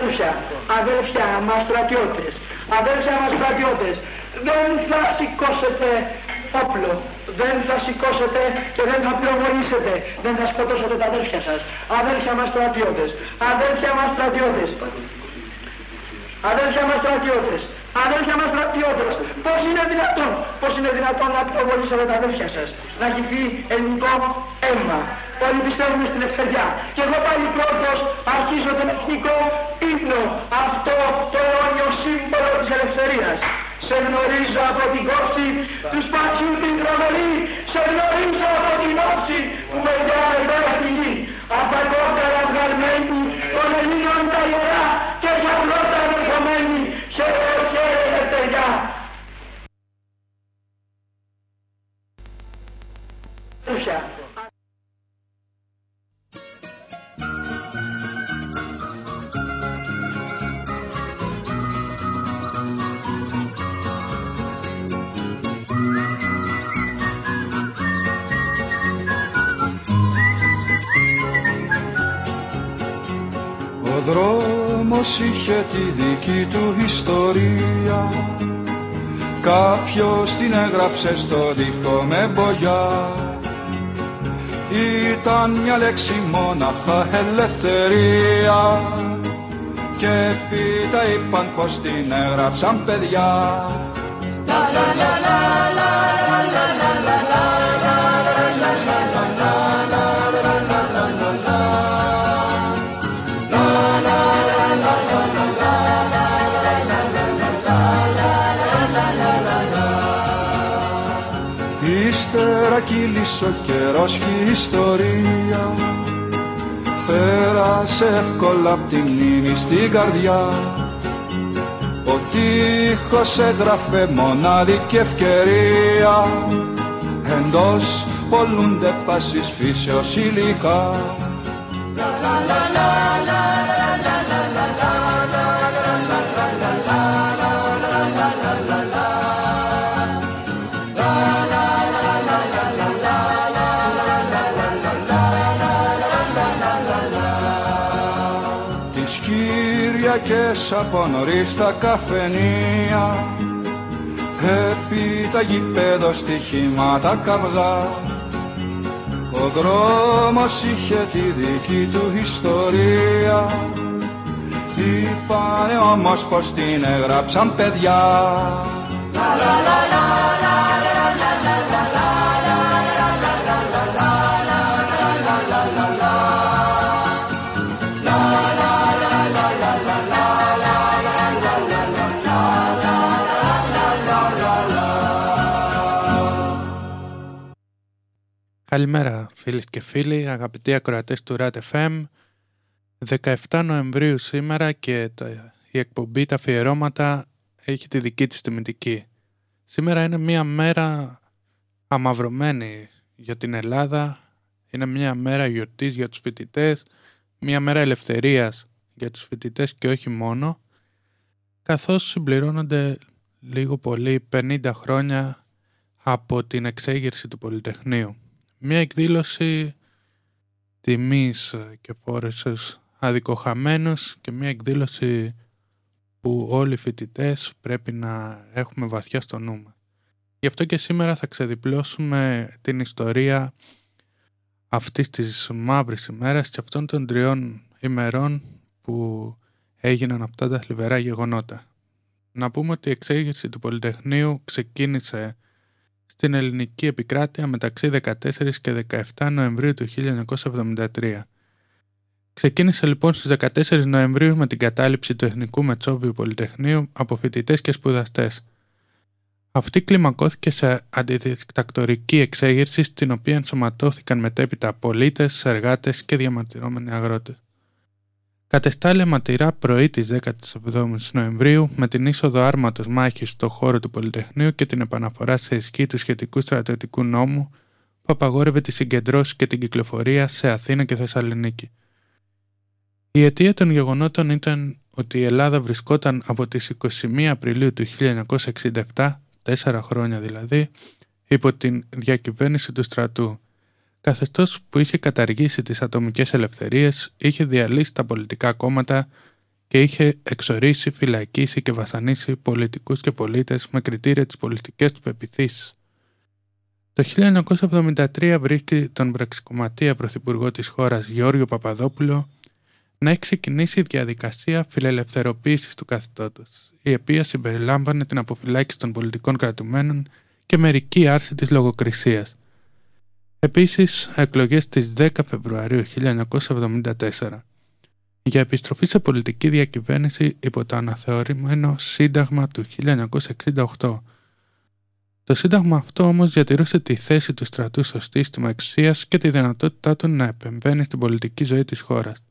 Αδέρφια, αδέρφια μας στρατιώτες, αδέρφια μας στρατιώτες, δεν θα σηκώσετε όπλο, δεν θα σηκώσετε και δεν θα πυροβολήσετε, δεν θα σκοτώσετε τα αδέρφια σας. Αδέρφια μας στρατιώτες, αδέρφια μας στρατιώτες, αδέρφια μας στρατιώτες, αδέρφια μας στρατιώτες, πώς είναι δυνατόν, πώς είναι δυνατόν να πυροβολήσετε τα αδέρφια σας, να έχει πει ελληνικό αίμα. Όλοι πιστεύουμε στην ελευθερία. Και εγώ πάλι πρώτος αρχίζω τον εθνικό ύπνο, αυτό το αιώνιο σύμβολο της ελευθερίας. Σε γνωρίζω από την κόψη του σπασιού την τρομερή. Σε γνωρίζω από την όψη που με διάει πέρα στη γη. Από τα κόκκαρα βγαλμένη των Ελλήνων τα ιερά και για πρώτα ερχομένη. Σε χαίρετε ελευθεριά. Ο δρόμος είχε τη δική του ιστορία. Κάποιος την έγραψε στο δικό με μπογιά. Ήταν μια λέξη μόναχα ελευθερία. Και έπειτα είπαν πως την έγραψαν παιδιά ο καιρός και η ιστορία. Πέρασε εύκολα απ' τη μνήμη στην καρδιά. Ο τείχος έγραφε μονάδικη ευκαιρία. Εντός πολλούνται πάσης φύσεως υλικά. Τις από νωρίς τα καφενεία. Επί τα γηπέδο στοιχήματα καυγά. Ο δρόμος είχε τη δική του ιστορία. Είπανε όμως πως την έγραψαν παιδιά Καλημέρα φίλες και φίλοι, αγαπητοί ακροατές του RAT FM. 17 Νοεμβρίου σήμερα και τα, η εκπομπή τα αφιερώματα έχει τη δική της τιμητική. Σήμερα είναι μια μέρα αμαυρωμένη για την Ελλάδα, είναι μια μέρα γιορτής για τους φοιτητές, μια μέρα ελευθερίας για τους φοιτητές και όχι μόνο, καθώς συμπληρώνονται λίγο πολύ 50 χρόνια από την εξέγερση του Πολυτεχνείου. Μια εκδήλωση τιμής και φόρεσης αδικοχαμένους και μια εκδήλωση που όλοι οι φοιτητές πρέπει να έχουμε βαθιά στο νου μας. Γι' αυτό και σήμερα θα ξεδιπλώσουμε την ιστορία αυτής της μαύρης ημέρας και αυτών των τριών ημερών που έγιναν αυτά τα θλιβερά γεγονότα. Να πούμε ότι η εξέγερση του Πολυτεχνείου ξεκίνησε στην ελληνική επικράτεια μεταξύ 14 και 17 Νοεμβρίου του 1973. Ξεκίνησε λοιπόν στις 14 Νοεμβρίου με την κατάληψη του Εθνικού Μετσόβιου Πολυτεχνείου από φοιτητές και σπουδαστές. Αυτή κλιμακώθηκε σε αντιδικτακτορική εξέγερση στην οποία ενσωματώθηκαν μετέπειτα πολίτες, εργάτες και διαμαρτυρόμενοι αγρότες. Κατεστάλε ματηρά πρωί της 17ης Νοεμβρίου με την είσοδο άρματος μάχης στο χώρο του Πολυτεχνείου και την επαναφορά σε ισχύ του σχετικού στρατιωτικού νόμου που απαγόρευε τις συγκεντρώσεις και την κυκλοφορία σε Αθήνα και Θεσσαλονίκη. Η αιτία των γεγονότων ήταν ότι η Ελλάδα βρισκόταν από τις 21 Απριλίου του 1967, τέσσερα χρόνια δηλαδή, υπό την διακυβέρνηση του στρατού καθεστώς που είχε καταργήσει τις ατομικές ελευθερίες, είχε διαλύσει τα πολιτικά κόμματα και είχε εξορίσει, φυλακίσει και βασανίσει πολιτικούς και πολίτες με κριτήρια τις πολιτικές του πεπιθήσεις. Το 1973 βρίσκει τον πραξικοματία πρωθυπουργό της χώρας Γιώργο Παπαδόπουλο να έχει ξεκινήσει η διαδικασία φιλελευθεροποίησης του καθεστώτος, η οποία συμπεριλάμβανε την αποφυλάκηση των πολιτικών κρατουμένων και μερική άρση της λογοκρισίας. Επίσης, εκλογές στις 10 Φεβρουαρίου 1974 για επιστροφή σε πολιτική διακυβέρνηση υπό το αναθεωρημένο Σύνταγμα του 1968. Το Σύνταγμα αυτό όμως διατηρούσε τη θέση του στρατού στο σύστημα εξουσίας και τη δυνατότητά του να επεμβαίνει στην πολιτική ζωή της χώρας.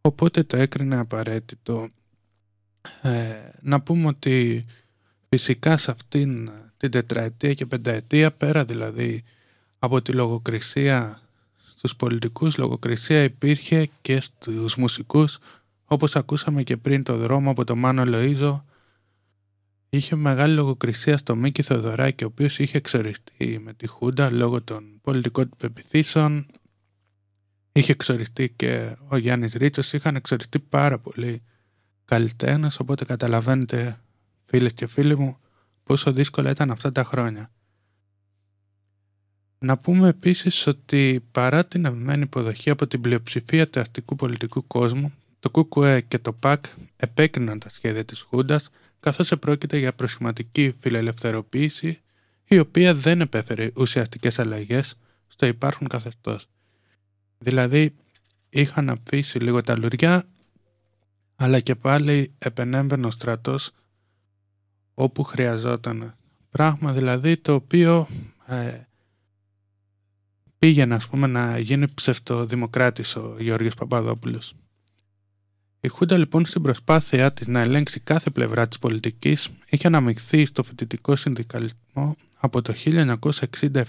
Οπότε το έκρινε απαραίτητο. Ε, να πούμε ότι φυσικά σε αυτήν την τετραετία και πενταετία πέρα δηλαδή από τη λογοκρισία στους πολιτικούς λογοκρισία υπήρχε και στους μουσικούς. Όπως ακούσαμε και πριν το δρόμο από το Μάνο Λοΐζο είχε μεγάλη λογοκρισία στο Μίκη Θεοδωράκη ο οποίος είχε εξοριστεί με τη Χούντα λόγω των πολιτικών του πεπιθήσεων. Είχε εξοριστεί και ο Γιάννης Ρίτσος. Είχαν εξοριστεί πάρα πολύ καλλιτέχνες οπότε καταλαβαίνετε φίλες και φίλοι μου πόσο δύσκολα ήταν αυτά τα χρόνια. Να πούμε επίσης ότι παρά την ευμένη υποδοχή από την πλειοψηφία του αστικού πολιτικού κόσμου, το ΚΚΕ και το ΠΑΚ επέκριναν τα σχέδια της Χούντας καθώς επρόκειται για προσχηματική φιλελευθεροποίηση η οποία δεν επέφερε ουσιαστικές αλλαγές στο υπάρχον καθεστώς. Δηλαδή είχαν αφήσει λίγο τα λουριά αλλά και πάλι επενέμβαινε ο στρατός όπου χρειαζόταν. Πράγμα δηλαδή το οποίο ε, πήγαινε ας πούμε να γίνει ψευτοδημοκράτης ο Γιώργος Παπαδόπουλος. Η Χούντα λοιπόν στην προσπάθειά της να ελέγξει κάθε πλευρά της πολιτικής είχε αναμειχθεί στο φοιτητικό συνδικαλισμό από το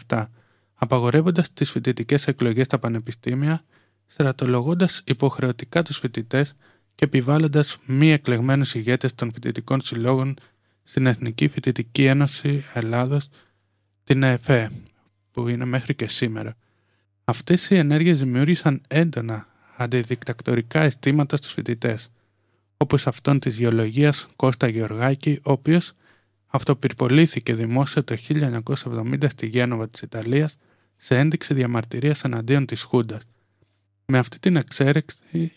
1967 απαγορεύοντας τις φοιτητικές εκλογές στα πανεπιστήμια, στρατολογώντας υποχρεωτικά τους φοιτητές και επιβάλλοντας μη εκλεγμένους ηγέτες των φοιτητικών συλλόγων στην Εθνική Φοιτητική Ένωση Ελλάδος, την ΕΕΦΕ, που είναι μέχρι και σήμερα. Αυτές οι ενέργειες δημιούργησαν έντονα αντιδικτακτορικά αισθήματα στους φοιτητές, όπως αυτόν της γεωλογίας Κώστα Γεωργάκη, ο οποίος αυτοπυρπολήθηκε δημόσια το 1970 στη Γένοβα της Ιταλίας σε ένδειξη διαμαρτυρίας εναντίον της Χούντας. Με αυτή την εξέρεξη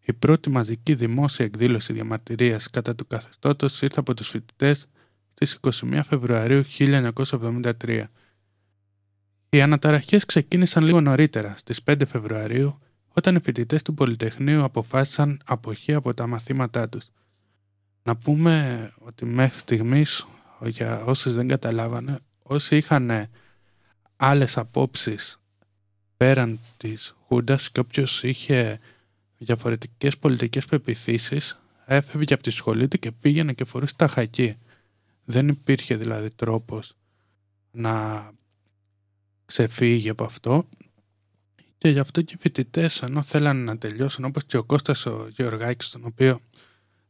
η πρώτη μαζική δημόσια εκδήλωση διαμαρτυρίας κατά του καθεστώτος ήρθε από τους φοιτητές στις 21 Φεβρουαρίου 1973. Οι αναταραχές ξεκίνησαν λίγο νωρίτερα, στις 5 Φεβρουαρίου, όταν οι φοιτητές του Πολυτεχνείου αποφάσισαν αποχή από τα μαθήματά τους. Να πούμε ότι μέχρι στιγμής, για όσους δεν καταλάβανε, όσοι είχαν άλλες απόψεις πέραν της Χούντας και όποιος είχε διαφορετικές πολιτικές πεπιθήσεις έφευγε από τη σχολή του και πήγαινε και φορούσε τα χακί. Δεν υπήρχε δηλαδή τρόπος να ξεφύγει από αυτό και γι' αυτό και οι φοιτητές ενώ θέλαν να τελειώσουν όπως και ο Κώστας ο Γεωργάκης τον οποίο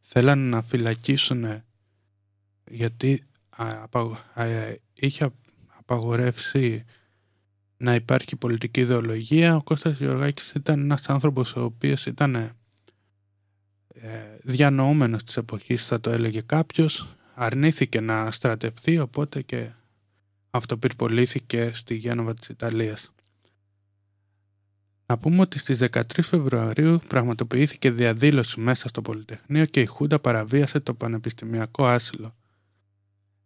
θέλαν να φυλακίσουν γιατί είχε απαγορεύσει να υπάρχει πολιτική ιδεολογία. Ο Κώστας Γεωργάκης ήταν ένας άνθρωπος ο οποίος ήταν ε, διανοούμενος της εποχής θα το έλεγε κάποιος. Αρνήθηκε να στρατευτεί οπότε και αυτοπυρπολήθηκε στη Γένοβα της Ιταλίας. Να πούμε ότι στις 13 Φεβρουαρίου πραγματοποιήθηκε διαδήλωση μέσα στο Πολυτεχνείο και η Χούντα παραβίασε το πανεπιστημιακό άσυλο,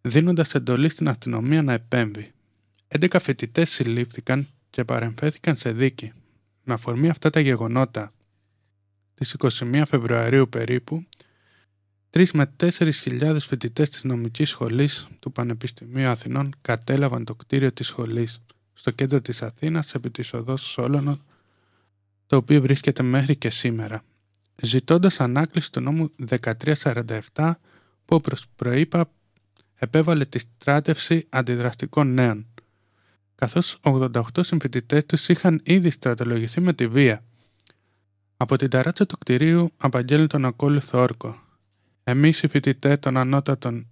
δίνοντας εντολή στην αστυνομία να επέμβει. 11 φοιτητές συλλήφθηκαν και παρεμφέθηκαν σε δίκη. Με αφορμή αυτά τα γεγονότα, τις 21 Φεβρουαρίου περίπου, 3 με 4.000 φοιτητές της νομικής σχολής του Πανεπιστημίου Αθηνών κατέλαβαν το κτίριο της σχολής στο κέντρο της Αθήνας επί της οδός Σόλωνος, το οποίο βρίσκεται μέχρι και σήμερα, ζητώντας ανάκληση του νόμου 1347 που όπως προείπα επέβαλε τη στράτευση αντιδραστικών νέων καθώς 88 συμφοιτητές τους είχαν ήδη στρατολογηθεί με τη βία. Από την ταράτσα του κτηρίου απαγγέλνει τον ακόλουθο όρκο. Εμείς οι φοιτητές των ανώτατων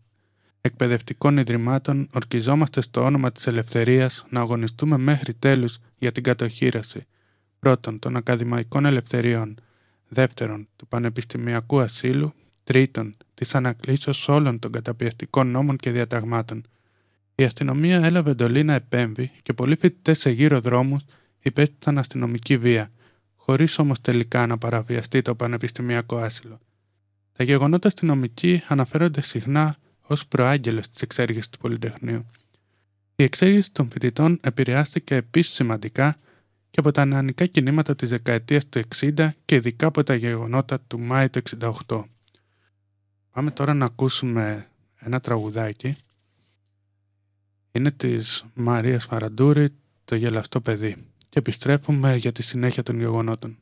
εκπαιδευτικών ιδρυμάτων ορκιζόμαστε στο όνομα της ελευθερίας να αγωνιστούμε μέχρι τέλους για την κατοχήρωση πρώτον των ακαδημαϊκών ελευθεριών, δεύτερον, του πανεπιστημιακού ασύλου, τρίτον, της ανακλήσεως όλων των καταπιεστικών νόμων και διαταγμάτων. Η αστυνομία έλαβε εντολή να επέμβει και πολλοί φοιτητές σε γύρω δρόμους υπέστησαν αστυνομική βία, χωρίς όμως τελικά να παραβιαστεί το πανεπιστημιακό άσυλο. Τα γεγονότα αστυνομικοί αναφέρονται συχνά ως προάγγελος της εξέργηση του Πολυτεχνείου. Η εξέργηση των φοιτητών επηρεάστηκε επίσης σημαντικά και από τα νεανικά κινήματα της δεκαετίας του 60 και ειδικά από τα γεγονότα του Μάη του 68. Πάμε τώρα να ακούσουμε ένα τραγουδάκι. Είναι της Μαρίας Φαραντούρη, το γελαστό παιδί. Και επιστρέφουμε για τη συνέχεια των γεγονότων.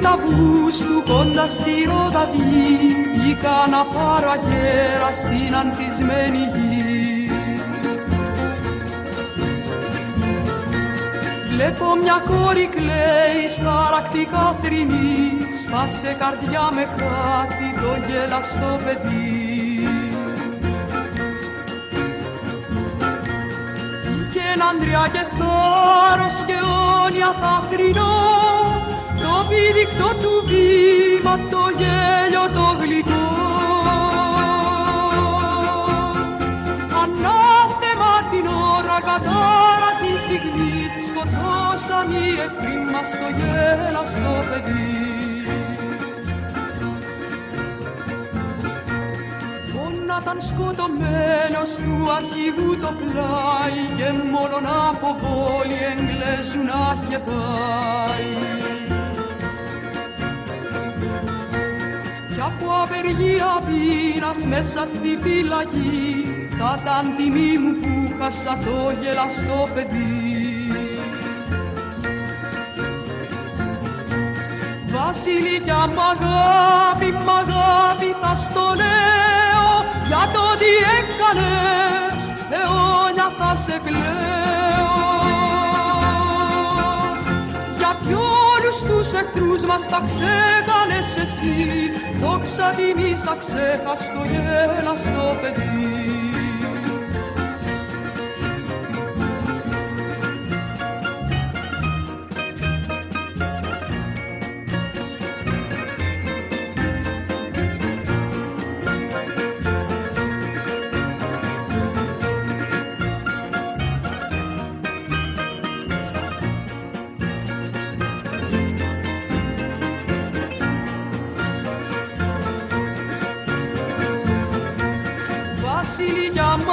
Του κοντά στη Ροδαβή Βγήκα να πάρω αγέρα στην ανθισμένη γη. Βλέπω μια κόρη κλαίει σπαρακτικά θρηνή Σπάσε καρδιά με χάτι το γελαστό παιδί. Είχε έναν και θάρρος και όνια θα θρηνώ το πηδηκτό του βήμα, το γέλιο το γλυκό. Ανάθεμα την ώρα κατάρα τη στιγμή, σκοτώσαν οι εχθροί μας το γέλαστο παιδί. ήταν σκοτωμένος του αρχηγού το πλάι και μόνον από πόλη Εγγλέζου να είχε πάει. Από απεργία πείνας μέσα στη φυλακή. Θα ήταν τιμή μου που χάσα το γελαστό παιδί. Βασιλικιά μ' αγάπη, μ' αγάπη θα στο λέω. Για το τι έκανες αιώνια θα σε κλαίω όλους τους εχθρούς μας τα ξέκανες εσύ. Δόξα τιμής τα ξέχαστο γέλαστο παιδί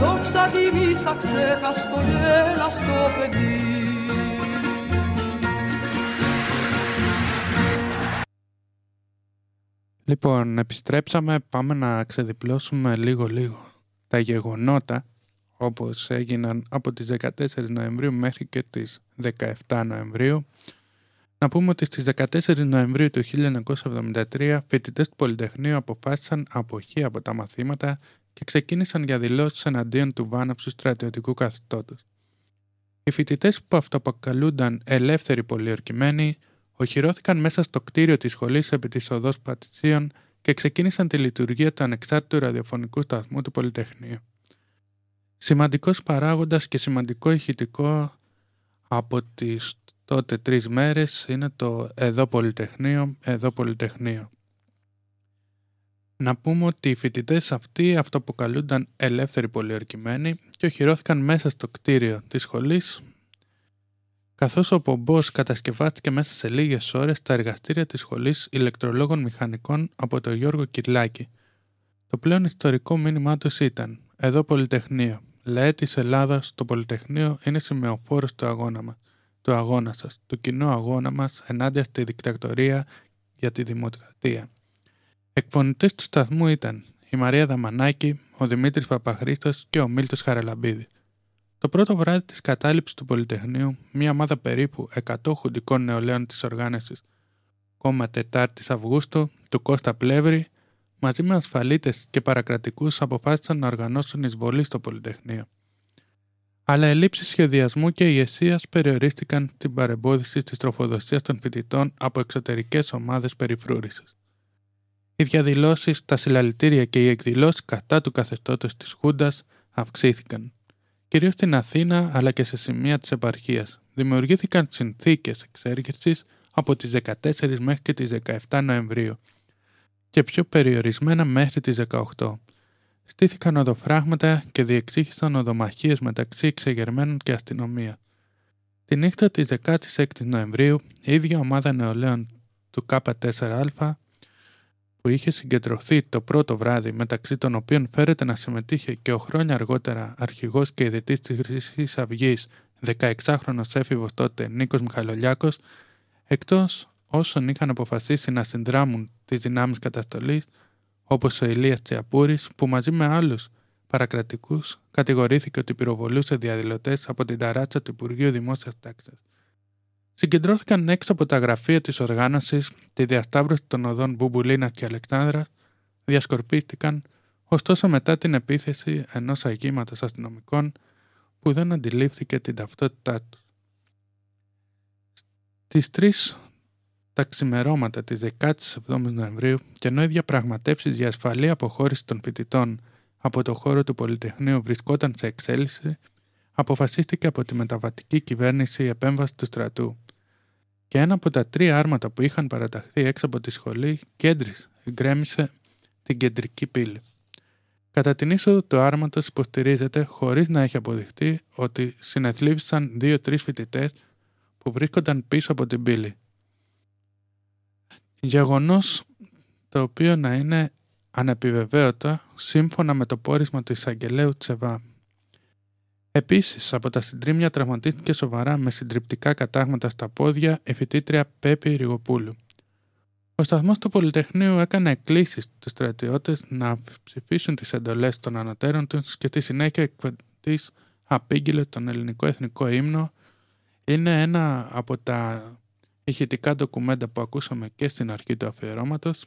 δόξα τιμής τα ξέχαστο γέλαστο παιδί Λοιπόν, επιστρέψαμε, πάμε να ξεδιπλώσουμε λίγο-λίγο τα γεγονότα όπως έγιναν από τις 14 Νοεμβρίου μέχρι και τις 17 Νοεμβρίου. Να πούμε ότι στις 14 Νοεμβρίου του 1973 φοιτητές του Πολυτεχνείου αποφάσισαν αποχή από τα μαθήματα και ξεκίνησαν για δηλώσεις εναντίον του βάναυσου στρατιωτικού καθεστώτος. Οι φοιτητές που αυτοαποκαλούνταν ελεύθεροι πολιορκημένοι οχυρώθηκαν μέσα στο κτίριο της σχολής επί της οδός Πατησίων και ξεκίνησαν τη λειτουργία του ανεξάρτητου ραδιοφωνικού σταθμού του Πολυτεχνείου. Σημαντικός παράγοντας και σημαντικό ηχητικό από τις τότε τρεις μέρες είναι το «Εδώ Πολυτεχνείο, εδώ Πολυτεχνείο». Να πούμε ότι οι φοιτητές αυτοί αυτοαποκαλούνταν ελεύθεροι πολιορκημένοι και οχυρώθηκαν μέσα στο κτίριο της σχολής καθώς ο πομπός κατασκευάστηκε μέσα σε λίγες ώρες στα εργαστήρια της Σχολής Ηλεκτρολόγων Μηχανικών από τον Γιώργο Κυρλάκη. Το πλέον ιστορικό μήνυμά τους ήταν «Εδώ Πολυτεχνείο. Λαέ της Ελλάδας, το Πολυτεχνείο είναι σημεοφόρος του αγώνα μας, του αγώνα σας, του κοινού αγώνα μας ενάντια στη δικτακτορία για τη δημοκρατία». Εκφωνητές του σταθμού ήταν η Μαρία Δαμανάκη, ο Δημήτρης Παπαχρήστος και ο Μίλτος Χαραλαμπίδης. Το πρώτο βράδυ της κατάληψης του Πολυτεχνείου, μια ομάδα περίπου 100 χουντικών νεολαίων της οργάνωσης κόμμα 4 Αυγούστου του Κώστα Πλεύρη, μαζί με ασφαλίτες και παρακρατικούς αποφάσισαν να οργανώσουν εισβολή στο Πολυτεχνείο. Αλλά ελλείψεις σχεδιασμού και ηγεσίας περιορίστηκαν στην παρεμπόδιση της τροφοδοσίας των φοιτητών από εξωτερικές ομάδες περιφρούρησης. Οι διαδηλώσεις, τα συλλαλητήρια και οι εκδηλώσεις κατά του καθεστώτος της Χούντας αυξήθηκαν. Κυρίως στην Αθήνα αλλά και σε σημεία της επαρχίας. Δημιουργήθηκαν συνθήκες εξέργησης από τις 14 μέχρι και τις 17 Νοεμβρίου και πιο περιορισμένα μέχρι τις 18. Στήθηκαν οδοφράγματα και διεξήχθησαν οδομαχίες μεταξύ εξεγερμένων και αστυνομία. Τη νύχτα της 16 Νοεμβρίου, η ίδια ομάδα νεολαίων του K4α που είχε συγκεντρωθεί το πρώτο βράδυ μεταξύ των οποίων φέρεται να συμμετείχε και ο χρόνια αργότερα αρχηγός και ιδρυτής της Χρυσής Αυγής 16χρονος έφηβος τότε Νίκος Μιχαλολιάκος εκτός όσων είχαν αποφασίσει να συνδράμουν τις δυνάμεις καταστολής όπως ο Ηλίας Τσιαπούρης που μαζί με άλλους παρακρατικούς κατηγορήθηκε ότι πυροβολούσε διαδηλωτές από την ταράτσα του Υπουργείου Δημόσιας Τάξης. Συγκεντρώθηκαν έξω από τα γραφεία της οργάνωσης τη διασταύρωση των οδών Μπουμπουλίνας και Αλεξάνδρας, διασκορπίστηκαν ωστόσο μετά την επίθεση ενός αγήματος αστυνομικών που δεν αντιλήφθηκε την ταυτότητά τους. Τις 3 τα ξημερώματα της 17ης Νοεμβρίου και ενώ οι διαπραγματεύσεις για ασφαλή αποχώρηση των φοιτητών από το χώρο του Πολυτεχνείου βρισκόταν σε εξέλιξη, αποφασίστηκε από τη μεταβατική κυβέρνηση η επέμβαση του στρατού και ένα από τα τρία άρματα που είχαν παραταχθεί έξω από τη σχολή κέντρης γκρέμισε την κεντρική πύλη. Κατά την είσοδο του άρματος υποστηρίζεται χωρίς να έχει αποδειχτεί ότι συνεθλίβησαν δύο-τρεις φοιτητές που βρίσκονταν πίσω από την πύλη. Γεγονός το οποίο να είναι ανεπιβεβαίωτο σύμφωνα με το πόρισμα του εισαγγελέου Τσεβά. Επίσης, από τα συντρίμια τραυματίστηκε σοβαρά με συντριπτικά κατάγματα στα πόδια η φοιτήτρια Πέπη Ριγοπούλου. Ο σταθμός του Πολυτεχνείου έκανε εκκλήσεις στους στρατιώτες να ψηφίσουν τις εντολές των ανωτέρων τους και στη συνέχεια εκπαιδευτή απήγγειλε τον ελληνικό εθνικό ύμνο. Είναι ένα από τα ηχητικά ντοκουμέντα που ακούσαμε και στην αρχή του αφιερώματος.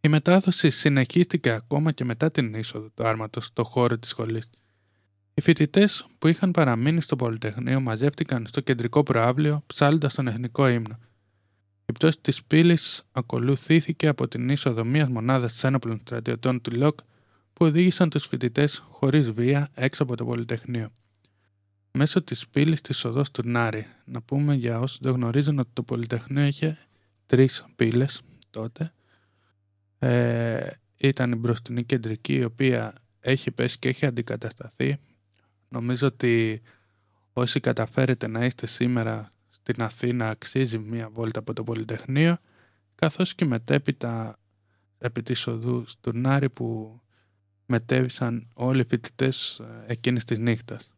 Η μετάδοση συνεχίστηκε ακόμα και μετά την είσοδο του άρματος στο χώρο της σχολής. Οι φοιτητές που είχαν παραμείνει στο Πολυτεχνείο μαζεύτηκαν στο κεντρικό προάβλιο ψάλλοντας τον εθνικό ύμνο. Η πτώση της πύλης ακολουθήθηκε από την είσοδο μιας μονάδας ένοπλων στρατιωτών του ΛΟΚ που οδήγησαν τους φοιτητές χωρίς βία έξω από το Πολυτεχνείο. Μέσω της πύλης της οδός του Νάρη, να πούμε για όσους δεν γνωρίζουν ότι το Πολυτεχνείο είχε τρεις πύλες τότε. Ε, ήταν η μπροστινή κεντρική, η οποία έχει πέσει και έχει αντικατασταθεί Νομίζω ότι όσοι καταφέρετε να είστε σήμερα στην Αθήνα αξίζει μία βόλτα από το Πολυτεχνείο καθώς και μετέπειτα επί της οδού Στουρνάρη που μετέβησαν όλοι οι φοιτητές ε, εκείνης της νύχτας.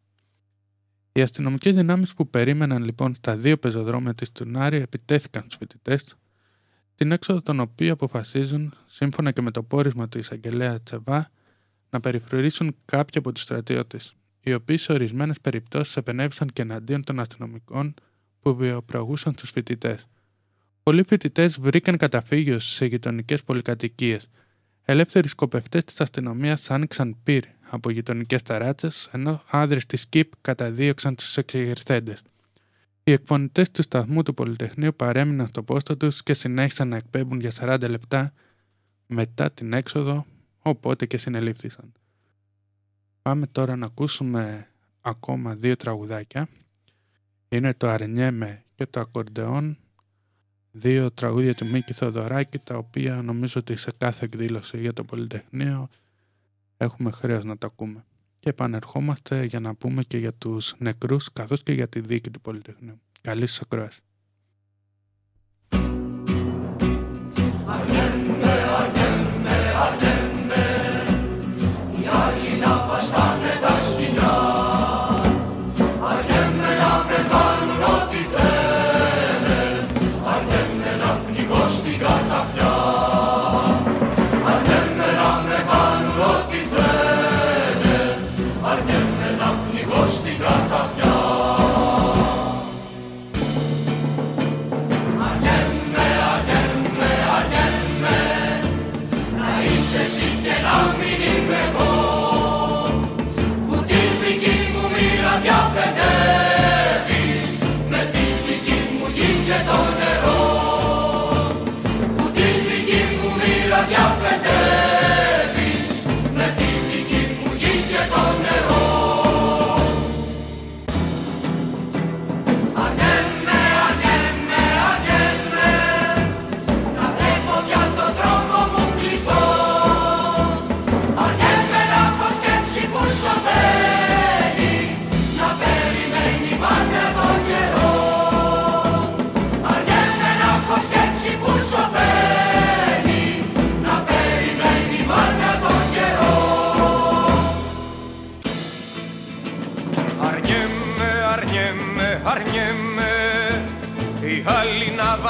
Οι αστυνομικές δυνάμεις που περίμεναν λοιπόν στα δύο πεζοδρόμια της Τουρνάρη επιτέθηκαν στους φοιτητές, την έξοδο των οποίων αποφασίζουν, σύμφωνα και με το πόρισμα του εισαγγελέα Τσεβά, να περιφρουρήσουν κάποιοι από τους στρατιώτες οι οποίοι σε ορισμένες περιπτώσεις επενέβησαν και εναντίον των αστυνομικών που βιοπραγούσαν τους φοιτητές. Πολλοί φοιτητές βρήκαν καταφύγιος σε γειτονικές πολυκατοικίες. Ελεύθεροι σκοπευτές της αστυνομίας άνοιξαν πυρ από γειτονικές ταράτσες, ενώ άνδρες της ΚΙΠ καταδίωξαν τους εξεγερθέντες. Οι εκφωνητές του σταθμού του Πολυτεχνείου παρέμειναν στο πόστο τους και συνέχισαν να εκπέμπουν για 40 λεπτά μετά την έξοδο, οπότε και συνελήφθησαν. Πάμε τώρα να ακούσουμε ακόμα δύο τραγουδάκια. Είναι το Αρνιέμε και το Ακορντεόν. Δύο τραγούδια του Μίκη Θοδωράκη, τα οποία νομίζω ότι σε κάθε εκδήλωση για το Πολυτεχνείο έχουμε χρέος να τα ακούμε. Και επανερχόμαστε για να πούμε και για τους νεκρούς καθώς και για τη δίκη του Πολυτεχνείου. Καλή σας ακρόαση. Baştan ne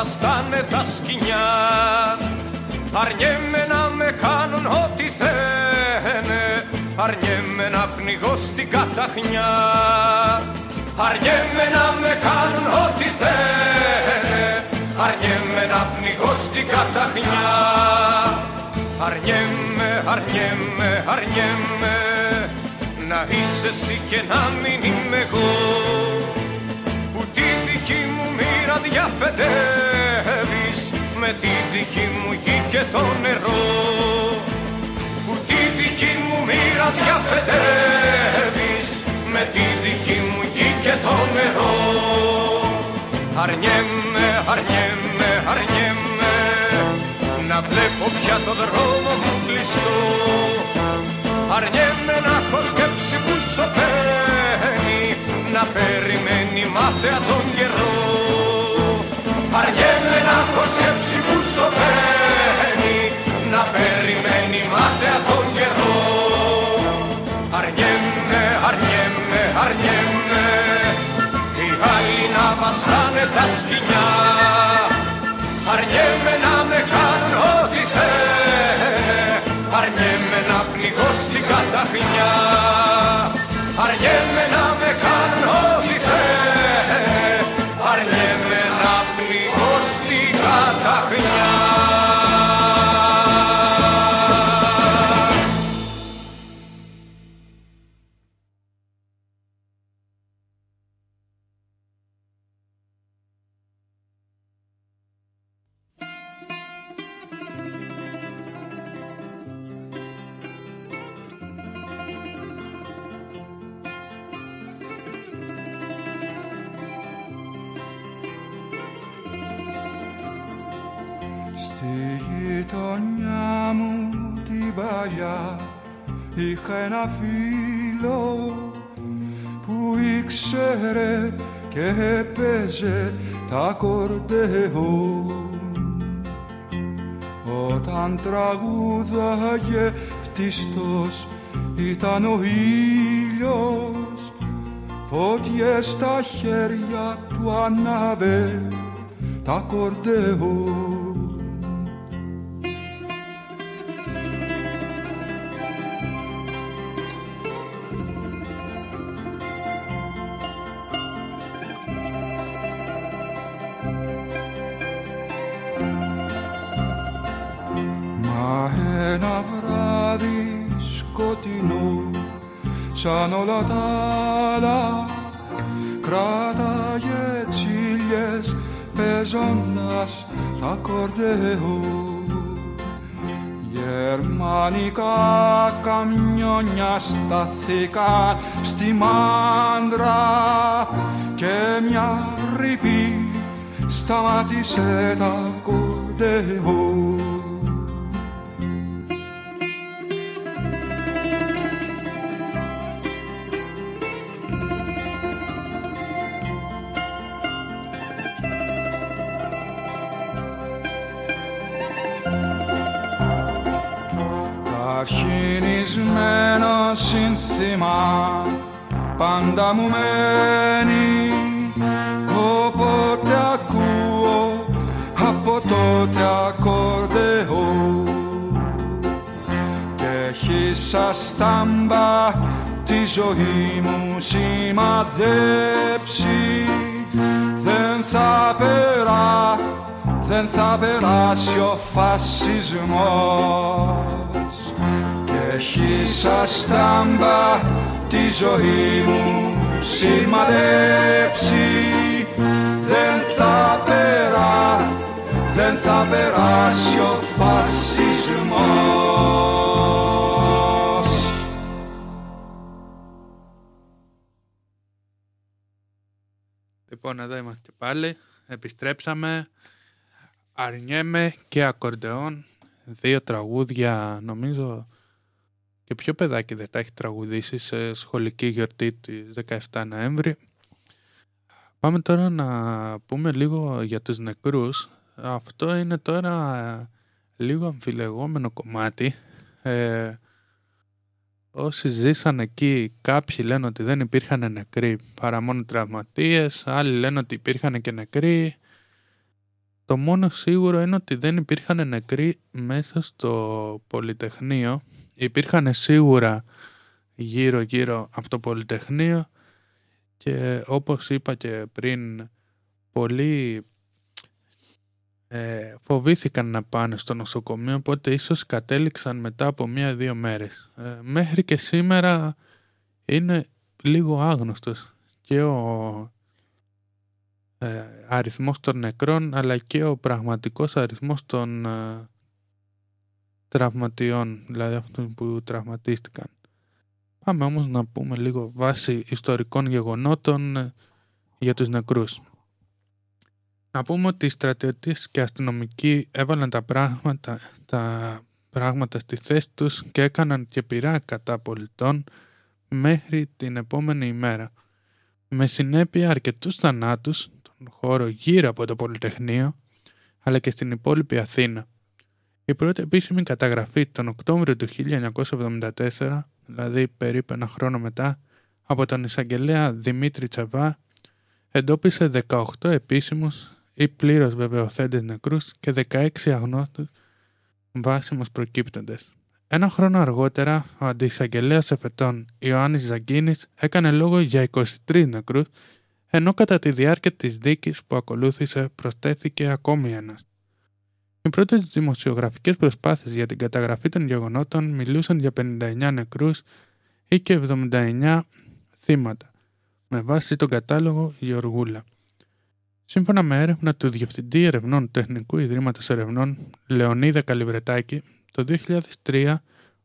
βαστάνε τα σκηνιά Αρνιέμαι να με κάνουν ό,τι θένε. Αρνιέμαι να πνιγώ στην καταχνιά. Αρνιέμαι να με κάνουν ό,τι θένε. Αρνιέμαι να πνιγώ στην καταχνιά. Αρνιέμαι, αρνιέμαι, αρνιέμαι Να είσαι εσύ και να μην είμαι εγώ μοίρα διαφετεύεις με τη δική μου γη και το νερό. Που τη δική μου μοίρα διαφετεύεις με τη δική μου γη και το νερό. Αρνιέμαι, αρνιέμαι, αρνιέμαι να βλέπω πια το δρόμο μου κλειστό. Αρνιέμαι να έχω σκέψη που σωπαίνει να περιμένει μάταια τον καιρό Αργέμαι να έχω σκέψη που σωπαίνει να περιμένει μάταια τον καιρό. Αργέμαι, αργέμαι, αργέμαι οι άλλοι να βαστάνε τα σκηνιά είχα ένα φίλο που ήξερε και έπαιζε τα κορδεό όταν τραγούδαγε φτιστός ήταν ο ήλιος. Φώτιες στα χέρια του ανάβε τα κορδεό σταθήκα στη μάντρα και μια ρηπή σταμάτησε τα κορδεό χινισμένο σύνθημα πάντα μου μένει. Όποτε ακούω από τότε ακορδεό Και έχει σαν στάμπα τη ζωή μου σημαδέψει. Δεν θα περά, δεν θα περάσει ο φασισμός. και έχει σαν στάμπα τη ζωή μου σημαδέψει δεν θα περά, δεν θα περάσει ο φασισμός. Λοιπόν, εδώ είμαστε πάλι. Επιστρέψαμε. Αρνιέμαι και ακορντεόν. Δύο τραγούδια, νομίζω, και ποιο παιδάκι δεν τα έχει τραγουδήσει σε σχολική γιορτή της 17 Νοέμβρη. Πάμε τώρα να πούμε λίγο για τους νεκρούς. Αυτό είναι τώρα ε, λίγο αμφιλεγόμενο κομμάτι. Ε, όσοι ζήσαν εκεί κάποιοι λένε ότι δεν υπήρχαν νεκροί παρά μόνο τραυματίες, άλλοι λένε ότι υπήρχαν και νεκροί. Το μόνο σίγουρο είναι ότι δεν υπήρχαν νεκροί μέσα στο Πολυτεχνείο. Υπήρχαν σίγουρα γύρω γύρω από το Πολυτεχνείο και όπως είπα και πριν πολλοί ε, φοβήθηκαν να πάνε στο νοσοκομείο οπότε ίσως κατέληξαν μετά από μία-δύο μέρες. Ε, μέχρι και σήμερα είναι λίγο άγνωστος και ο ε, αριθμός των νεκρών αλλά και ο πραγματικός αριθμός των ε, τραυματιών, δηλαδή αυτών που τραυματίστηκαν. Πάμε όμως να πούμε λίγο βάση ιστορικών γεγονότων ε, για τους νεκρούς. Να πούμε ότι οι στρατιωτές και αστυνομικοί έβαλαν τα πράγματα, τα πράγματα στη θέση τους και έκαναν και πειρά κατά πολιτών μέχρι την επόμενη ημέρα. Με συνέπεια αρκετούς θανάτους στον χώρο γύρω από το Πολυτεχνείο αλλά και στην υπόλοιπη Αθήνα. Η πρώτη επίσημη καταγραφή τον Οκτώβριο του 1974 δηλαδή περίπου ένα χρόνο μετά, από τον εισαγγελέα Δημήτρη Τσαβά, εντόπισε 18 επίσημους ή πλήρως βεβαιωθέντες νεκρούς και 16 αγνώστους βάσιμους προκύπτοντες. Ένα χρόνο αργότερα, ο αντισαγγελέας εφετών Ιωάννης Ζαγκίνης έκανε λόγο για 23 νεκρούς, ενώ κατά τη διάρκεια της δίκης που ακολούθησε προσθέθηκε ακόμη ένας. Οι πρώτες δημοσιογραφικές προσπάθειες για την καταγραφή των γεγονότων μιλούσαν για 59 νεκρούς ή και 79 θύματα, με βάση τον κατάλογο Γεωργούλα. Σύμφωνα με έρευνα του Διευθυντή Ερευνών Τεχνικού Ιδρύματος Ερευνών Λεωνίδα Καλυβρετάκη, το 2003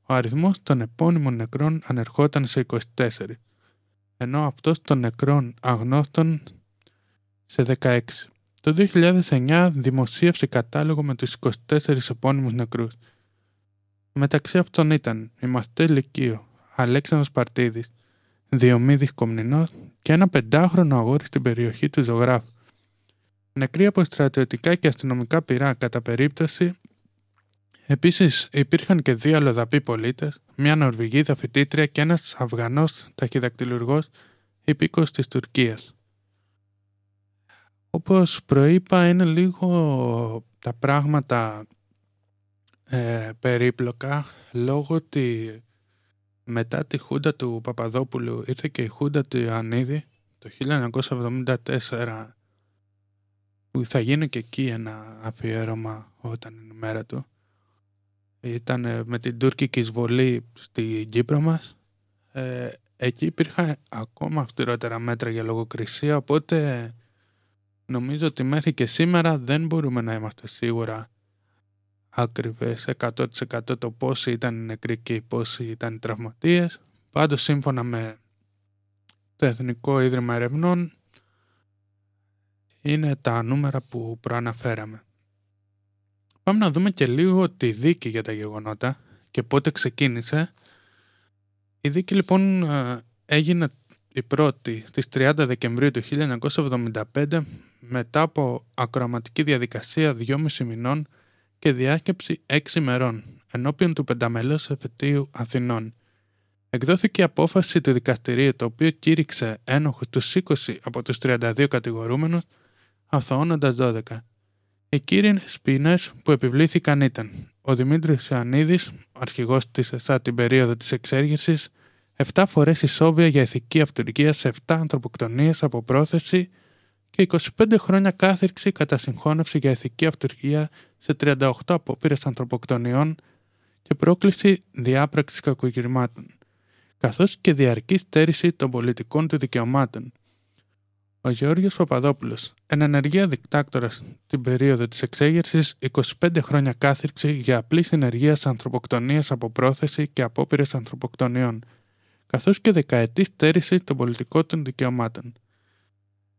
ο αριθμός των επώνυμων νεκρών ανερχόταν σε 24, ενώ αυτός των νεκρών αγνώστων σε 16. Το 2009 δημοσίευσε κατάλογο με τους 24 επώνυμους νεκρούς. Μεταξύ αυτών ήταν η μαθητέ Λυκείο, Αλέξανδρος Παρτίδης, Διομήδης Κομνηνός και ένα πεντάχρονο αγόρι στην περιοχή του ζωγράφου. Νεκροί από στρατιωτικά και αστυνομικά πυρά κατά περίπτωση Επίσης υπήρχαν και δύο αλλοδαποί πολίτες, μια Νορβηγίδα φοιτήτρια και ένας Αφγανός ταχυδακτηλουργός υπήκος της Τουρκίας. Όπως προείπα είναι λίγο τα πράγματα ε, περίπλοκα λόγω ότι μετά τη χούντα του Παπαδόπουλου ήρθε και η χούντα του Ιωαννίδη το 1974 που θα γίνει και εκεί ένα αφιέρωμα όταν είναι η μέρα του. Ήταν με την τουρκική εισβολή στην Κύπρο μας. Ε, εκεί υπήρχαν ακόμα αυστηρότερα μέτρα για λογοκρισία οπότε νομίζω ότι μέχρι και σήμερα δεν μπορούμε να είμαστε σίγουρα ακριβές 100% το πόσοι ήταν οι νεκροί και πόσοι ήταν οι τραυματίες. Πάντως σύμφωνα με το Εθνικό Ίδρυμα Ερευνών είναι τα νούμερα που προαναφέραμε. Πάμε να δούμε και λίγο τη δίκη για τα γεγονότα και πότε ξεκίνησε. Η δίκη λοιπόν ε, έγινε η πρώτη στις 30 Δεκεμβρίου του 1975 μετά από ακροαματική διαδικασία 2,5 μηνών και διάσκεψη 6 μερών ενώπιον του πενταμελούς εφετείου Αθηνών. Εκδόθηκε απόφαση του δικαστηρίου το οποίο κήρυξε ένοχους τους 20 από τους 32 κατηγορούμενους αθωώνοντας 12. Οι κύριοι ποινές που επιβλήθηκαν ήταν ο Δημήτρης Ιωαννίδης, αρχηγός της ΕΣΑ την περίοδο της εξέργησης, 7 φορές ισόβια για ηθική αυτοργία σε 7 ανθρωποκτονίες από πρόθεση και 25 χρόνια κάθερξη κατά συγχώνευση για ηθική αυτοργία σε 38 απόπειρες ανθρωποκτονιών και πρόκληση διάπραξης κακογυρμάτων, καθώς και διαρκή στέρηση των πολιτικών του δικαιωμάτων. Ο Γεώργιος Παπαδόπουλος, εν ενεργεία δικτάκτορας την περίοδο της εξέγερσης, 25 χρόνια κάθυρξη για απλή συνεργία ανθρωποκτονίας από πρόθεση και απόπειρες ανθρωποκτονιών, καθώς και δεκαετή στέρηση των πολιτικών των δικαιωμάτων.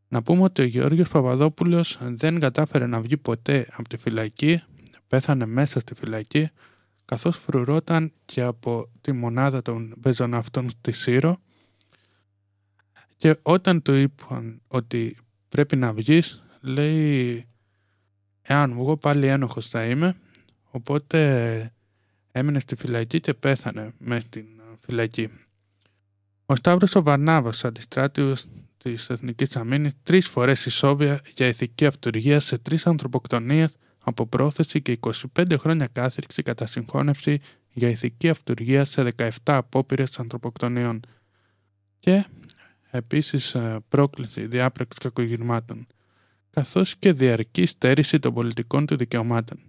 Να πούμε ότι ο Γεώργιος Παπαδόπουλος δεν κατάφερε να βγει ποτέ από τη φυλακή, πέθανε μέσα στη φυλακή, καθώς φρουρώταν και από τη μονάδα των πεζοναυτών στη Σύρο και όταν του είπαν ότι πρέπει να βγεις, λέει εάν εγώ πάλι ένοχος θα είμαι, οπότε έμεινε στη φυλακή και πέθανε μέσα στην φυλακή. Ο Σταύρος ο Βαρνάβας, αντιστράτηγος της Εθνικής Αμήνης, τρεις φορές ισόβια για ηθική αυτουργία σε τρεις ανθρωποκτονίες από πρόθεση και 25 χρόνια κάθριξη κατά συγχώνευση για ηθική αυτουργία σε 17 απόπειρες ανθρωποκτονιών και επίσης ε, πρόκληση διάπραξης κακογυρμάτων καθώς και διαρκή στέρηση των πολιτικών του δικαιωμάτων.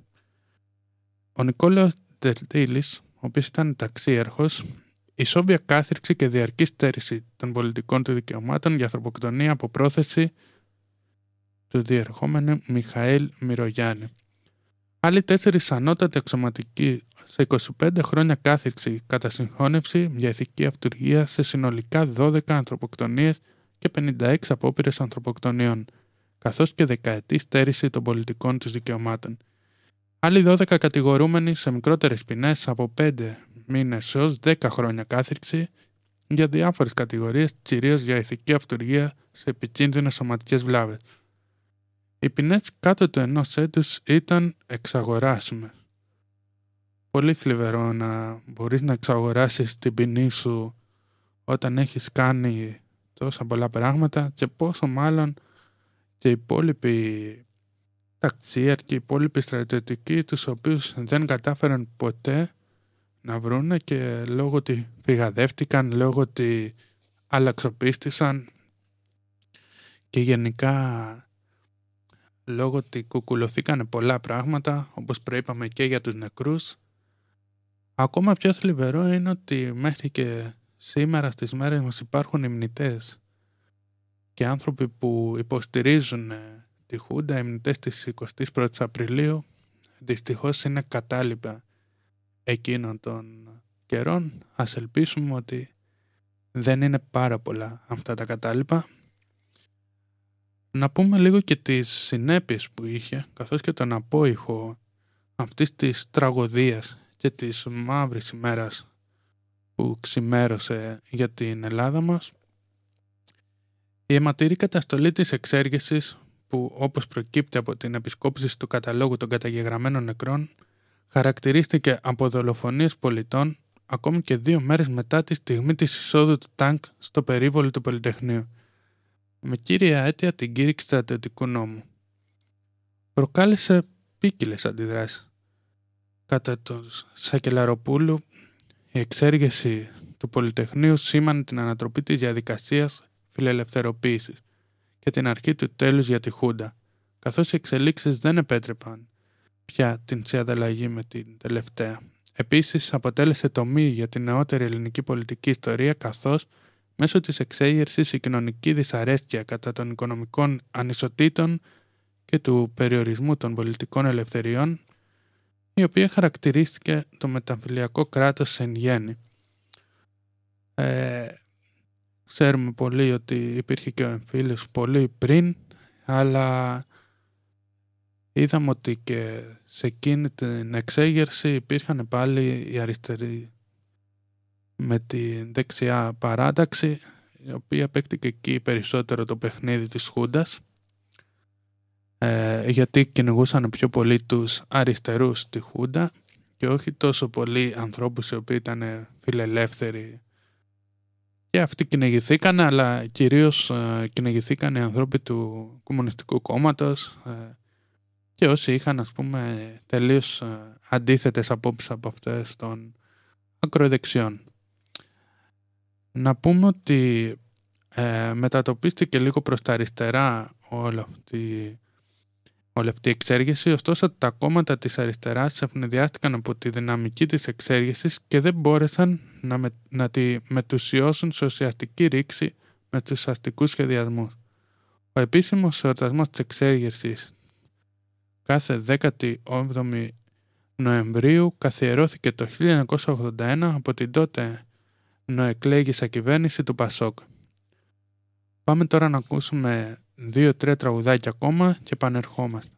Ο Νικόλαος Δελτήλης, ο οποίος ήταν ταξίαρχος, ισόβια κάθριξη και διαρκή στέρηση των πολιτικών του δικαιωμάτων για ανθρωποκτονία από πρόθεση του διερχόμενου Μιχαήλ Μυρογιάννη. Άλλοι τέσσερις ανώτατοι αξιωματικοί σε 25 χρόνια κάθριξη κατά συγχώνευση για ηθική αυτουργία σε συνολικά 12 ανθρωποκτονίες και 56 απόπειρες ανθρωποκτονιών, καθώς και δεκαετή στέρηση των πολιτικών τους δικαιωμάτων. Άλλοι 12 κατηγορούμενοι σε μικρότερες ποινές από 5 μήνες έως 10 χρόνια κάθριξη για διάφορες κατηγορίες, κυρίως για ηθική αυτουργία σε επικίνδυνες σωματικές βλάβες. Οι ποινές κάτω του ενός έτους ήταν εξαγοράσιμες. Πολύ θλιβερό να μπορείς να εξαγοράσεις την ποινή σου όταν έχεις κάνει τόσα πολλά πράγματα και πόσο μάλλον και οι υπόλοιποι ταξίαρχοι και οι υπόλοιποι στρατιωτικοί τους οποίους δεν κατάφεραν ποτέ να βρούνε και λόγω ότι φυγαδεύτηκαν, λόγω ότι αλλαξοπίστησαν και γενικά λόγω ότι κουκουλωθήκανε πολλά πράγματα όπως προείπαμε και για τους νεκρούς. Ακόμα πιο θλιβερό είναι ότι μέχρι και σήμερα στις μέρες μας υπάρχουν υμνητές και άνθρωποι που υποστηρίζουν τη Χούντα, οι υμνητές της 21ης Απριλίου δυστυχώς είναι κατάλοιπα εκείνων των καιρών. Ας ελπίσουμε ότι δεν είναι πάρα πολλά αυτά τα κατάλοιπα. Να πούμε λίγο και τις συνέπειες που είχε, καθώς και τον απόϊχο αυτής της τραγωδίας και της μαύρης ημέρας που ξημέρωσε για την Ελλάδα μας. Η αιματηρή καταστολή της εξέργεσης που όπως προκύπτει από την επισκόπηση του καταλόγου των καταγεγραμμένων νεκρών χαρακτηρίστηκε από δολοφονίες πολιτών ακόμη και δύο μέρες μετά τη στιγμή της εισόδου του τάγκ στο περίβολο του Πολυτεχνείου, με κύρια αίτια την κήρυξη στρατιωτικού νόμου. Προκάλεσε ποικίλε αντιδράσεις. Κατά τον Σακελαροπούλου, η εξέργεση του Πολυτεχνείου σήμανε την ανατροπή της διαδικασίας φιλελευθεροποίησης και την αρχή του τέλους για τη Χούντα, καθώς οι εξελίξεις δεν επέτρεπαν πια την ανταλλαγή με την τελευταία. Επίσης αποτέλεσε τομή για την νεότερη ελληνική πολιτική ιστορία καθώς μέσω της εξέγερσης η κοινωνική δυσαρέσκεια κατά των οικονομικών ανισοτήτων και του περιορισμού των πολιτικών ελευθεριών η οποία χαρακτηρίστηκε το μεταμφυλιακό κράτος εν γέννη. Ε, ξέρουμε πολύ ότι υπήρχε και ο εμφύλιος πολύ πριν, αλλά είδαμε ότι και σε εκείνη την εξέγερση υπήρχαν πάλι οι αριστεροί με τη δεξιά παράταξη η οποία παίκτηκε εκεί περισσότερο το παιχνίδι της Χούντας ε, γιατί κυνηγούσαν πιο πολύ τους αριστερούς στη Χούντα και όχι τόσο πολύ ανθρώπους οι οποίοι ήταν φιλελεύθεροι. Και αυτοί κυνηγηθήκαν αλλά κυρίως ε, κυνηγηθήκαν οι ανθρώποι του Κομμουνιστικού Κόμματος ε, και όσοι είχαν ας πούμε τελείως ε, αντίθετες απόψεις από αυτές των ακροδεξιών. Να πούμε ότι ε, μετατοπίστηκε λίγο προς τα αριστερά όλη αυτή, όλη αυτή η εξέργεση, ωστόσο τα κόμματα της αριστεράς ευνηδιάστηκαν από τη δυναμική της εξέργεσης και δεν μπόρεσαν να, με, να τη μετουσιώσουν σε ουσιαστική ρήξη με τους αστικούς σχεδιασμούς. Ο Ο επίσημος εορτασμός της εξέγερσης κάθε 17η Νοεμβρίου καθιερώθηκε το 1981 από την τότε νοεκλέγησα κυβέρνηση του Πασόκ. Πάμε τώρα να ακούσουμε δύο-τρία τραγουδάκια ακόμα και επανερχόμαστε.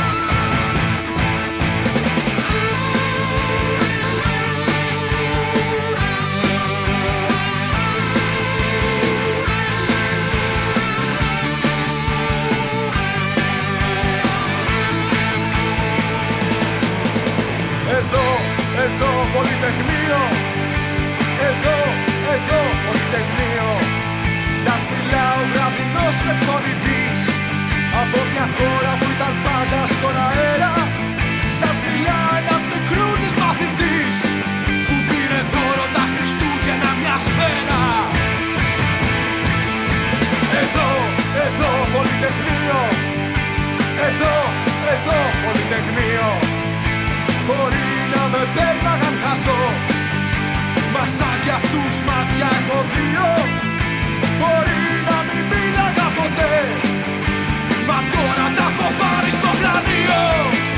Πολυτεχνείο. Εδώ, εδώ Πολυτεχνείο. Σας μιλάω βραδινός εκφωνητής Από μια χώρα που ήταν πάντα στον αέρα. Σας μιλά ένας μικρούλης μαθητής Που πήρε δώρο τα Χριστούγεννα μια σφαίρα. Εδώ, εδώ Πολυτεχνείο. Εδώ, εδώ Πολυτεχνείο. Μπορεί να με πέρναγαν χάσω Μα σαν κι αυτούς μάτια έχω δύο. Μπορεί να μην μίλαγα ποτέ Μα τώρα τα έχω πάρει στο κρανίο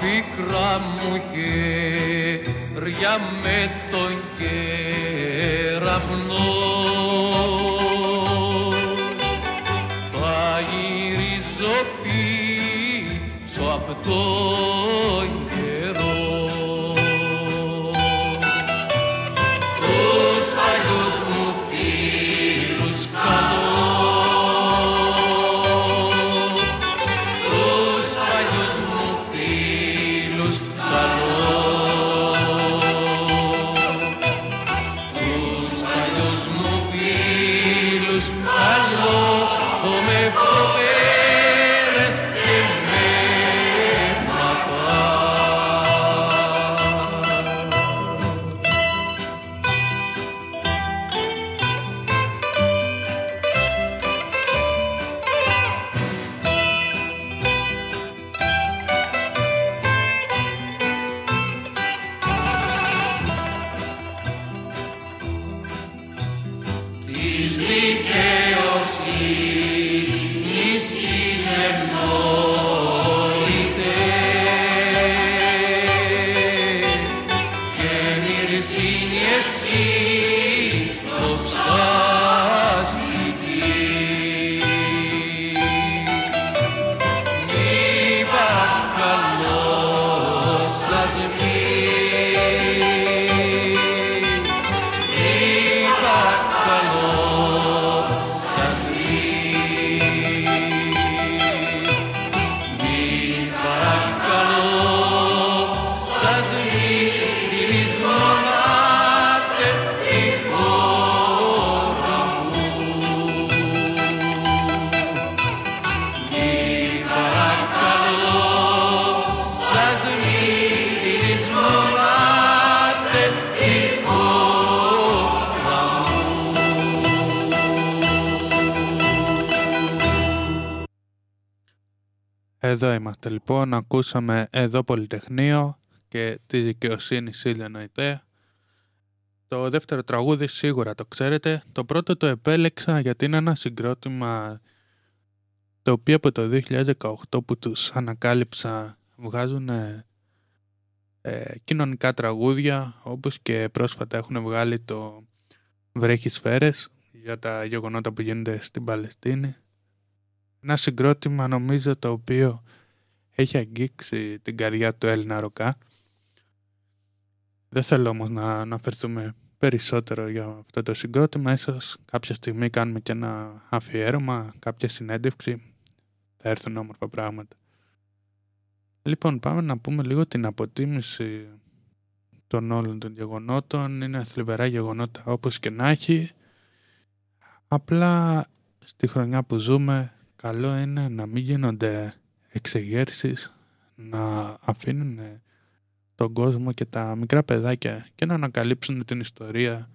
τα πίκρα μου χέρια με τον κεραυνό Εδώ είμαστε λοιπόν, ακούσαμε εδώ Πολυτεχνείο και τη δικαιοσύνη Σίλια Νοητέ. Το δεύτερο τραγούδι σίγουρα το ξέρετε. Το πρώτο το επέλεξα γιατί είναι ένα συγκρότημα το οποίο από το 2018 που τους ανακάλυψα βγάζουν ε, ε, κοινωνικά τραγούδια όπως και πρόσφατα έχουν βγάλει το «Βρέχει σφαίρες» για τα γεγονότα που γίνονται στην Παλαιστίνη. Ένα συγκρότημα νομίζω το οποίο έχει αγγίξει την καρδιά του Έλληνα ροκά. Δεν θέλω όμως να αναφερθούμε περισσότερο για αυτό το συγκρότημα. Ίσως κάποια στιγμή κάνουμε και ένα αφιέρωμα, κάποια συνέντευξη. Θα έρθουν όμορφα πράγματα. Λοιπόν, πάμε να πούμε λίγο την αποτίμηση των όλων των γεγονότων. Είναι θλιβερά γεγονότα όπως και να έχει. Απλά στη χρονιά που ζούμε καλό είναι να μην γίνονται εξεγέρσεις, να αφήνουν τον κόσμο και τα μικρά παιδάκια και να ανακαλύψουν την ιστορία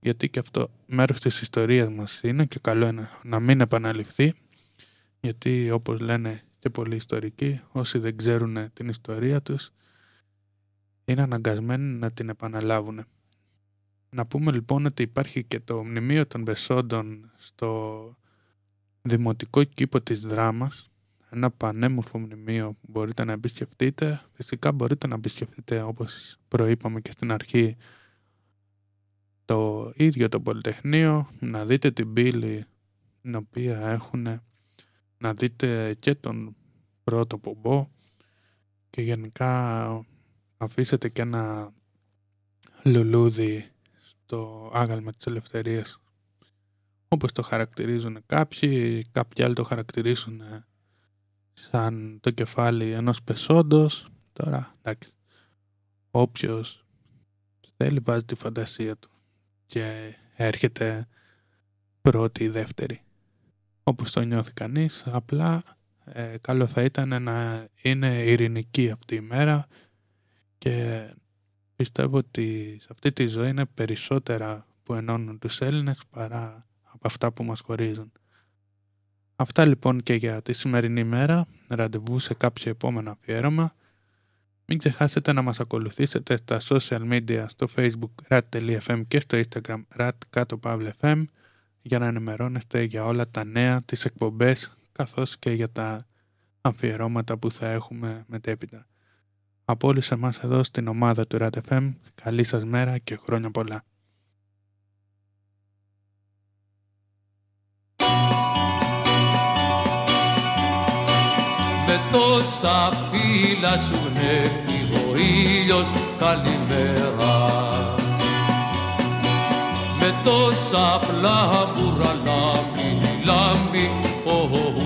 γιατί και αυτό μέρος της ιστορίας μας είναι και καλό είναι να μην επαναληφθεί γιατί όπως λένε και πολλοί ιστορικοί όσοι δεν ξέρουν την ιστορία τους είναι αναγκασμένοι να την επαναλάβουν. Να πούμε λοιπόν ότι υπάρχει και το μνημείο των Βεσόντων στο δημοτικό κήπο της Δράμας ένα πανέμορφο μνημείο που μπορείτε να επισκεφτείτε. Φυσικά μπορείτε να επισκεφτείτε όπως προείπαμε και στην αρχή το ίδιο το Πολυτεχνείο, να δείτε την πύλη την οποία έχουν, να δείτε και τον πρώτο πομπό και γενικά αφήσετε και ένα λουλούδι στο άγαλμα της ελευθερίας όπως το χαρακτηρίζουν κάποιοι, κάποιοι άλλοι το χαρακτηρίζουν σαν το κεφάλι ενός πεσόντος. Τώρα, εντάξει, όποιος θέλει βάζει τη φαντασία του και έρχεται πρώτη ή δεύτερη. Όπως το νιώθει κανείς, απλά ε, καλό θα ήταν να είναι ειρηνική αυτή η μέρα και πιστεύω ότι σε αυτή τη ζωή είναι περισσότερα που ενώνουν τους Έλληνες παρά από αυτά που μας χωρίζουν. Αυτά λοιπόν και για τη σημερινή μέρα. Ραντεβού σε κάποιο επόμενο αφιέρωμα. Μην ξεχάσετε να μας ακολουθήσετε στα social media στο facebook rat.fm και στο instagram rat για να ενημερώνεστε για όλα τα νέα, τις εκπομπές καθώς και για τα αφιερώματα που θα έχουμε μετέπειτα. Από όλους εμάς εδώ στην ομάδα του RAT καλή σας μέρα και χρόνια πολλά. Με τόσα φύλλα σου γνέφει ο ήλιος καλημέρα. Με τόσα φλάμπουρα λάμπει, λάμπει ο ουρανός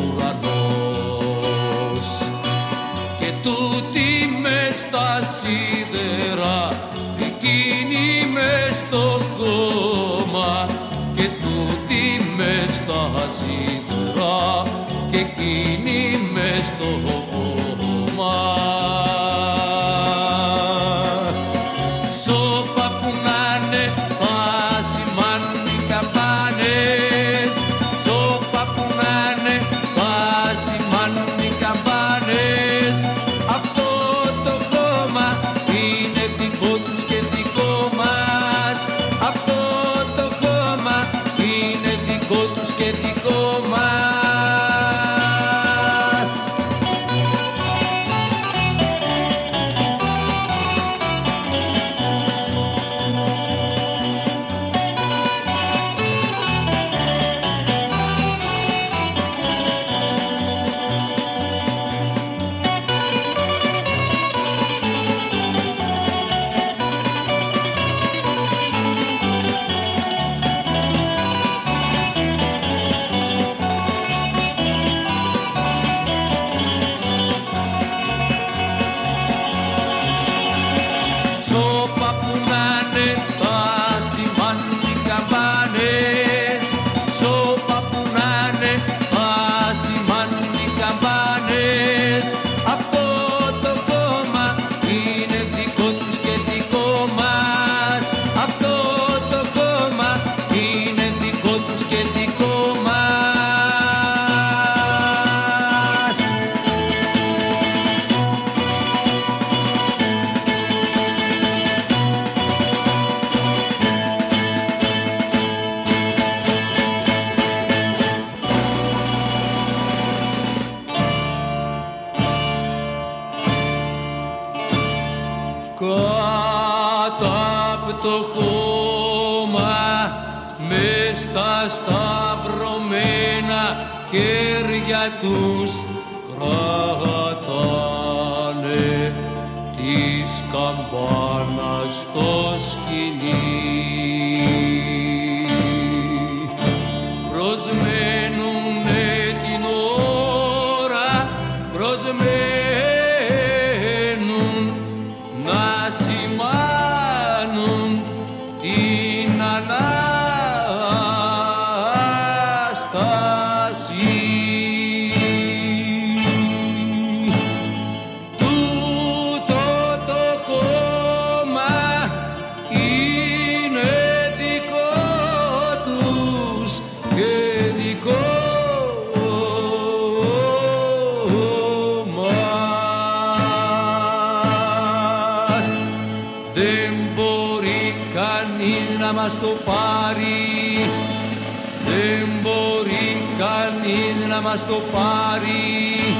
να μας το πάρει.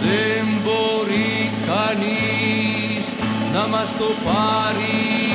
Δεν μπορεί κανείς να μας το πάρει